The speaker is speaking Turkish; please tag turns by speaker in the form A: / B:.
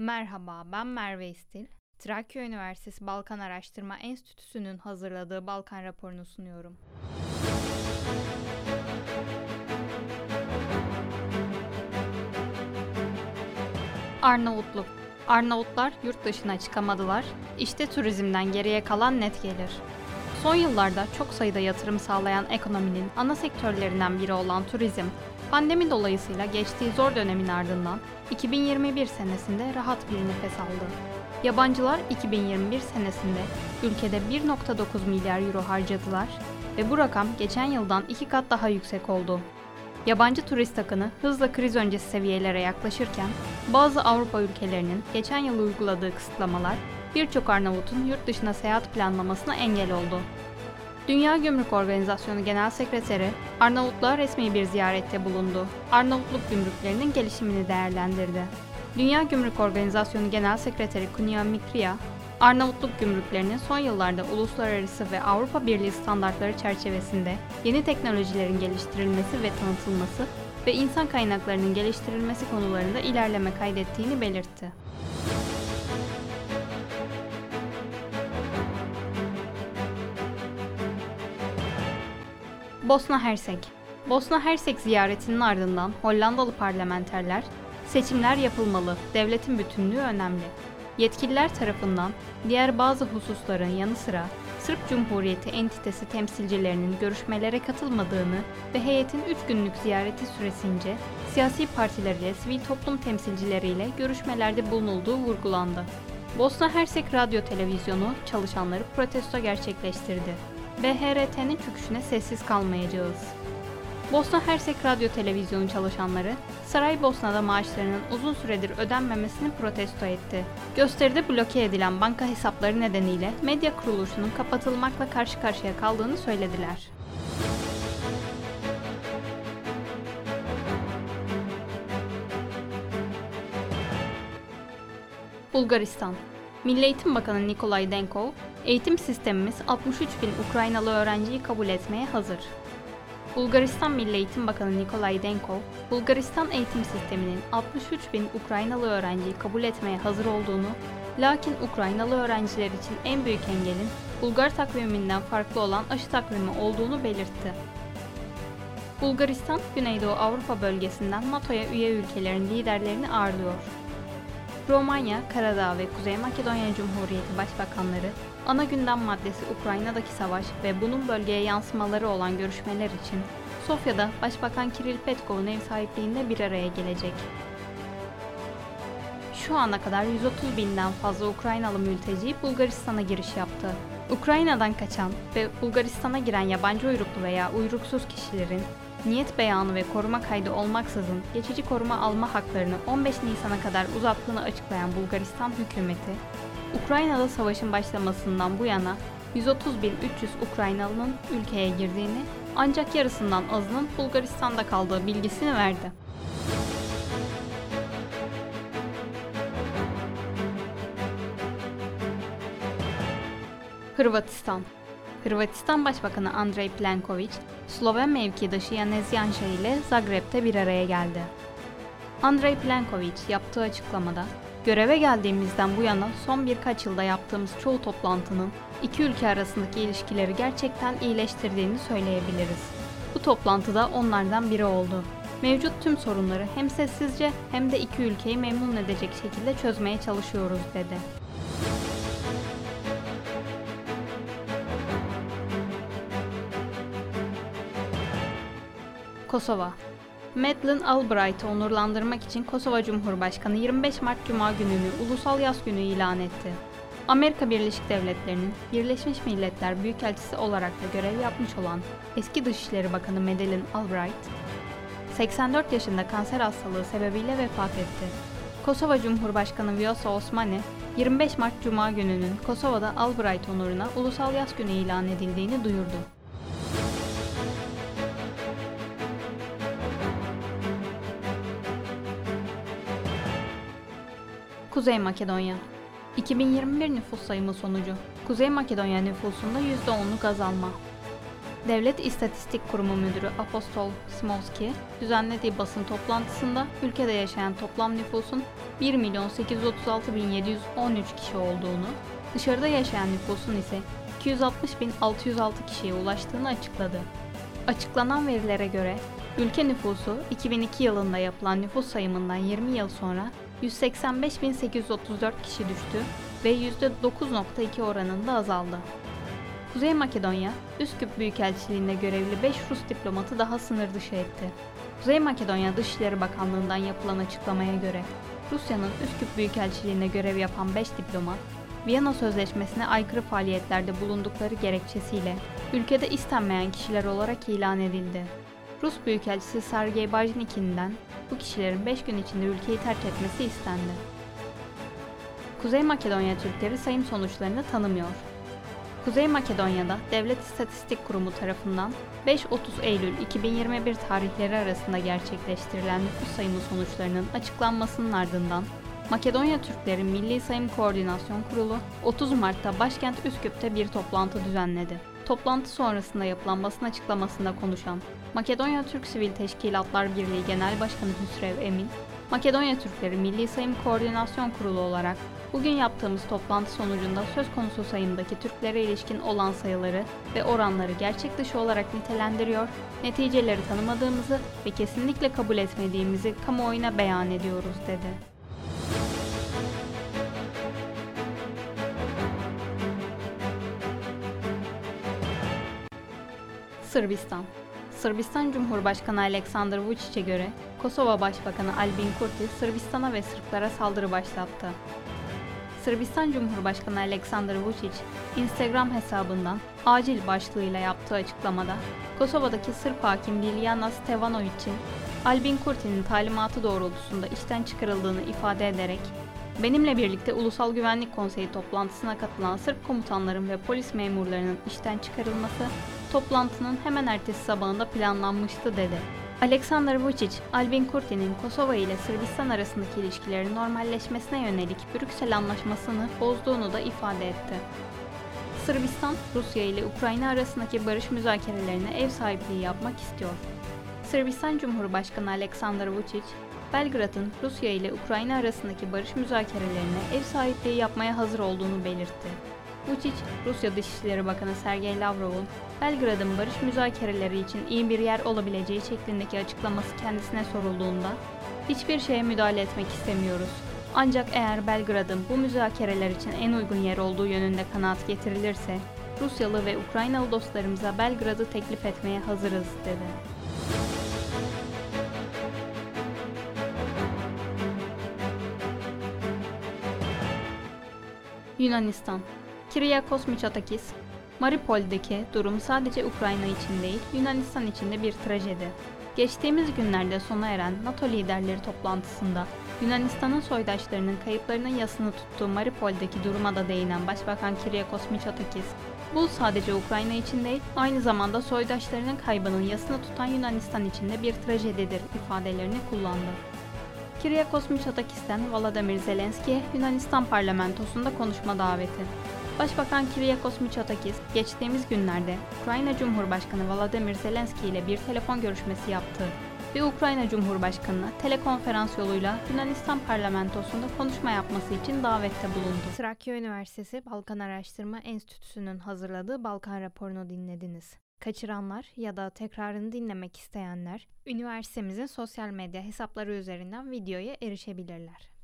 A: Merhaba, ben Merve İstil. Trakya Üniversitesi Balkan Araştırma Enstitüsü'nün hazırladığı Balkan raporunu sunuyorum. Arnavutluk Arnavutlar yurt dışına çıkamadılar. İşte turizmden geriye kalan net gelir. Son yıllarda çok sayıda yatırım sağlayan ekonominin ana sektörlerinden biri olan turizm, pandemi dolayısıyla geçtiği zor dönemin ardından 2021 senesinde rahat bir nefes aldı. Yabancılar 2021 senesinde ülkede 1.9 milyar euro harcadılar ve bu rakam geçen yıldan iki kat daha yüksek oldu. Yabancı turist akını hızla kriz öncesi seviyelere yaklaşırken bazı Avrupa ülkelerinin geçen yıl uyguladığı kısıtlamalar birçok Arnavut'un yurt dışına seyahat planlamasına engel oldu. Dünya Gümrük Organizasyonu Genel Sekreteri Arnavutluğa resmi bir ziyarette bulundu. Arnavutluk gümrüklerinin gelişimini değerlendirdi. Dünya Gümrük Organizasyonu Genel Sekreteri Kunia Mikria, Arnavutluk gümrüklerinin son yıllarda uluslararası ve Avrupa Birliği standartları çerçevesinde yeni teknolojilerin geliştirilmesi ve tanıtılması ve insan kaynaklarının geliştirilmesi konularında ilerleme kaydettiğini belirtti. Bosna Hersek Bosna Hersek ziyaretinin ardından Hollandalı parlamenterler seçimler yapılmalı, devletin bütünlüğü önemli. Yetkililer tarafından diğer bazı hususların yanı sıra Sırp Cumhuriyeti entitesi temsilcilerinin görüşmelere katılmadığını ve heyetin 3 günlük ziyareti süresince siyasi partiler ile sivil toplum temsilcileriyle görüşmelerde bulunulduğu vurgulandı. Bosna Hersek Radyo Televizyonu çalışanları protesto gerçekleştirdi. BHRT'nin çöküşüne sessiz kalmayacağız. Bosna Hersek Radyo Televizyonu çalışanları, Saraybosna'da maaşlarının uzun süredir ödenmemesini protesto etti. Gösteride bloke edilen banka hesapları nedeniyle medya kuruluşunun kapatılmakla karşı karşıya kaldığını söylediler. Bulgaristan Milli Eğitim Bakanı Nikolay Denkov, eğitim sistemimiz 63 bin Ukraynalı öğrenciyi kabul etmeye hazır. Bulgaristan Milli Eğitim Bakanı Nikolay Denkov, Bulgaristan eğitim sisteminin 63 bin Ukraynalı öğrenciyi kabul etmeye hazır olduğunu, lakin Ukraynalı öğrenciler için en büyük engelin Bulgar takviminden farklı olan aşı takvimi olduğunu belirtti. Bulgaristan, Güneydoğu Avrupa bölgesinden NATO'ya üye ülkelerin liderlerini ağırlıyor. Romanya, Karadağ ve Kuzey Makedonya Cumhuriyeti Başbakanları ana gündem maddesi Ukrayna'daki savaş ve bunun bölgeye yansımaları olan görüşmeler için Sofya'da Başbakan Kiril Petkov'un ev sahipliğinde bir araya gelecek. Şu ana kadar 130 binden fazla Ukraynalı mülteci Bulgaristan'a giriş yaptı. Ukrayna'dan kaçan ve Bulgaristan'a giren yabancı uyruklu veya uyruksuz kişilerin niyet beyanı ve koruma kaydı olmaksızın geçici koruma alma haklarını 15 Nisan'a kadar uzattığını açıklayan Bulgaristan hükümeti, Ukrayna'da savaşın başlamasından bu yana 130.300 Ukraynalı'nın ülkeye girdiğini ancak yarısından azının Bulgaristan'da kaldığı bilgisini verdi. Hırvatistan Hırvatistan Başbakanı Andrej Plenković, Sloven mevkidaşı Janez Janša ile Zagreb'te bir araya geldi. Andrej Plenković yaptığı açıklamada, Göreve geldiğimizden bu yana son birkaç yılda yaptığımız çoğu toplantının iki ülke arasındaki ilişkileri gerçekten iyileştirdiğini söyleyebiliriz. Bu toplantıda onlardan biri oldu. Mevcut tüm sorunları hem sessizce hem de iki ülkeyi memnun edecek şekilde çözmeye çalışıyoruz dedi. Kosova Madeleine Albright'ı onurlandırmak için Kosova Cumhurbaşkanı 25 Mart Cuma gününü Ulusal Yaz Günü ilan etti. Amerika Birleşik Devletleri'nin Birleşmiş Milletler Büyükelçisi olarak da görev yapmış olan eski Dışişleri Bakanı Madeleine Albright, 84 yaşında kanser hastalığı sebebiyle vefat etti. Kosova Cumhurbaşkanı Vjosa Osmani, 25 Mart Cuma gününün Kosova'da Albright onuruna Ulusal Yaz Günü ilan edildiğini duyurdu. Kuzey Makedonya 2021 nüfus sayımı sonucu Kuzey Makedonya nüfusunda %10'luk azalma. Devlet İstatistik Kurumu Müdürü Apostol Smolski düzenlediği basın toplantısında ülkede yaşayan toplam nüfusun 1 milyon 836 bin 713 kişi olduğunu, dışarıda yaşayan nüfusun ise 260 bin 606 kişiye ulaştığını açıkladı. Açıklanan verilere göre ülke nüfusu 2002 yılında yapılan nüfus sayımından 20 yıl sonra 185.834 kişi düştü ve %9.2 oranında azaldı. Kuzey Makedonya, Üsküp Büyükelçiliğinde görevli 5 Rus diplomatı daha sınır dışı etti. Kuzey Makedonya Dışişleri Bakanlığı'ndan yapılan açıklamaya göre, Rusya'nın Üsküp Büyükelçiliğinde görev yapan 5 diplomat, Viyana Sözleşmesi'ne aykırı faaliyetlerde bulundukları gerekçesiyle ülkede istenmeyen kişiler olarak ilan edildi. Rus Büyükelçisi Sergey Bajnikin'den bu kişilerin 5 gün içinde ülkeyi terk etmesi istendi. Kuzey Makedonya Türkleri sayım sonuçlarını tanımıyor. Kuzey Makedonya'da Devlet İstatistik Kurumu tarafından 5-30 Eylül 2021 tarihleri arasında gerçekleştirilen nüfus sayımı sonuçlarının açıklanmasının ardından Makedonya Türkleri Milli Sayım Koordinasyon Kurulu 30 Mart'ta başkent Üsküp'te bir toplantı düzenledi. Toplantı sonrasında yapılan basın açıklamasında konuşan Makedonya Türk Sivil Teşkilatlar Birliği Genel Başkanı Hüsrev Emin, Makedonya Türkleri Milli Sayım Koordinasyon Kurulu olarak bugün yaptığımız toplantı sonucunda söz konusu sayımdaki Türklere ilişkin olan sayıları ve oranları gerçek dışı olarak nitelendiriyor, neticeleri tanımadığımızı ve kesinlikle kabul etmediğimizi kamuoyuna beyan ediyoruz dedi. Sırbistan Sırbistan Cumhurbaşkanı Aleksandar Vučić'e göre Kosova Başbakanı Albin Kurti Sırbistan'a ve Sırplara saldırı başlattı. Sırbistan Cumhurbaşkanı Aleksandar Vučić, Instagram hesabından acil başlığıyla yaptığı açıklamada Kosova'daki Sırp hakim Liljana Stevanovic'in Albin Kurti'nin talimatı doğrultusunda işten çıkarıldığını ifade ederek Benimle birlikte Ulusal Güvenlik Konseyi toplantısına katılan Sırp komutanların ve polis memurlarının işten çıkarılması toplantının hemen ertesi sabahında planlanmıştı dedi. Alexander Vučić, Albin Kurti'nin Kosova ile Sırbistan arasındaki ilişkilerin normalleşmesine yönelik Brüksel Anlaşması'nı bozduğunu da ifade etti. Sırbistan, Rusya ile Ukrayna arasındaki barış müzakerelerine ev sahipliği yapmak istiyor. Sırbistan Cumhurbaşkanı Alexander Vučić, Belgrad'ın Rusya ile Ukrayna arasındaki barış müzakerelerine ev sahipliği yapmaya hazır olduğunu belirtti. Vučić, Rusya Dışişleri Bakanı Sergey Lavrov'un Belgrad'ın barış müzakereleri için iyi bir yer olabileceği şeklindeki açıklaması kendisine sorulduğunda hiçbir şeye müdahale etmek istemiyoruz. Ancak eğer Belgrad'ın bu müzakereler için en uygun yer olduğu yönünde kanaat getirilirse Rusyalı ve Ukraynalı dostlarımıza Belgrad'ı teklif etmeye hazırız dedi. Yunanistan Kyriakos Mitsotakis, Mariupol'deki durum sadece Ukrayna için değil, Yunanistan için de bir trajedi. Geçtiğimiz günlerde sona eren NATO liderleri toplantısında Yunanistan'ın soydaşlarının kayıplarının yasını tuttuğu Mariupol'deki duruma da değinen Başbakan Kyriakos Mitsotakis, bu sadece Ukrayna için değil, aynı zamanda soydaşlarının kaybının yasını tutan Yunanistan için de bir trajedidir ifadelerini kullandı. Kyriakos Mitsotakis'ten Volodymyr Zelenski'ye Yunanistan parlamentosunda konuşma daveti. Başbakan Kyriakos Mitsotakis geçtiğimiz günlerde Ukrayna Cumhurbaşkanı Volodymyr Zelenski ile bir telefon görüşmesi yaptı ve Ukrayna Cumhurbaşkanı'na telekonferans yoluyla Yunanistan parlamentosunda konuşma yapması için davette bulundu. Trakya Üniversitesi Balkan Araştırma Enstitüsü'nün hazırladığı Balkan raporunu dinlediniz. Kaçıranlar ya da tekrarını dinlemek isteyenler üniversitemizin sosyal medya hesapları üzerinden videoya erişebilirler.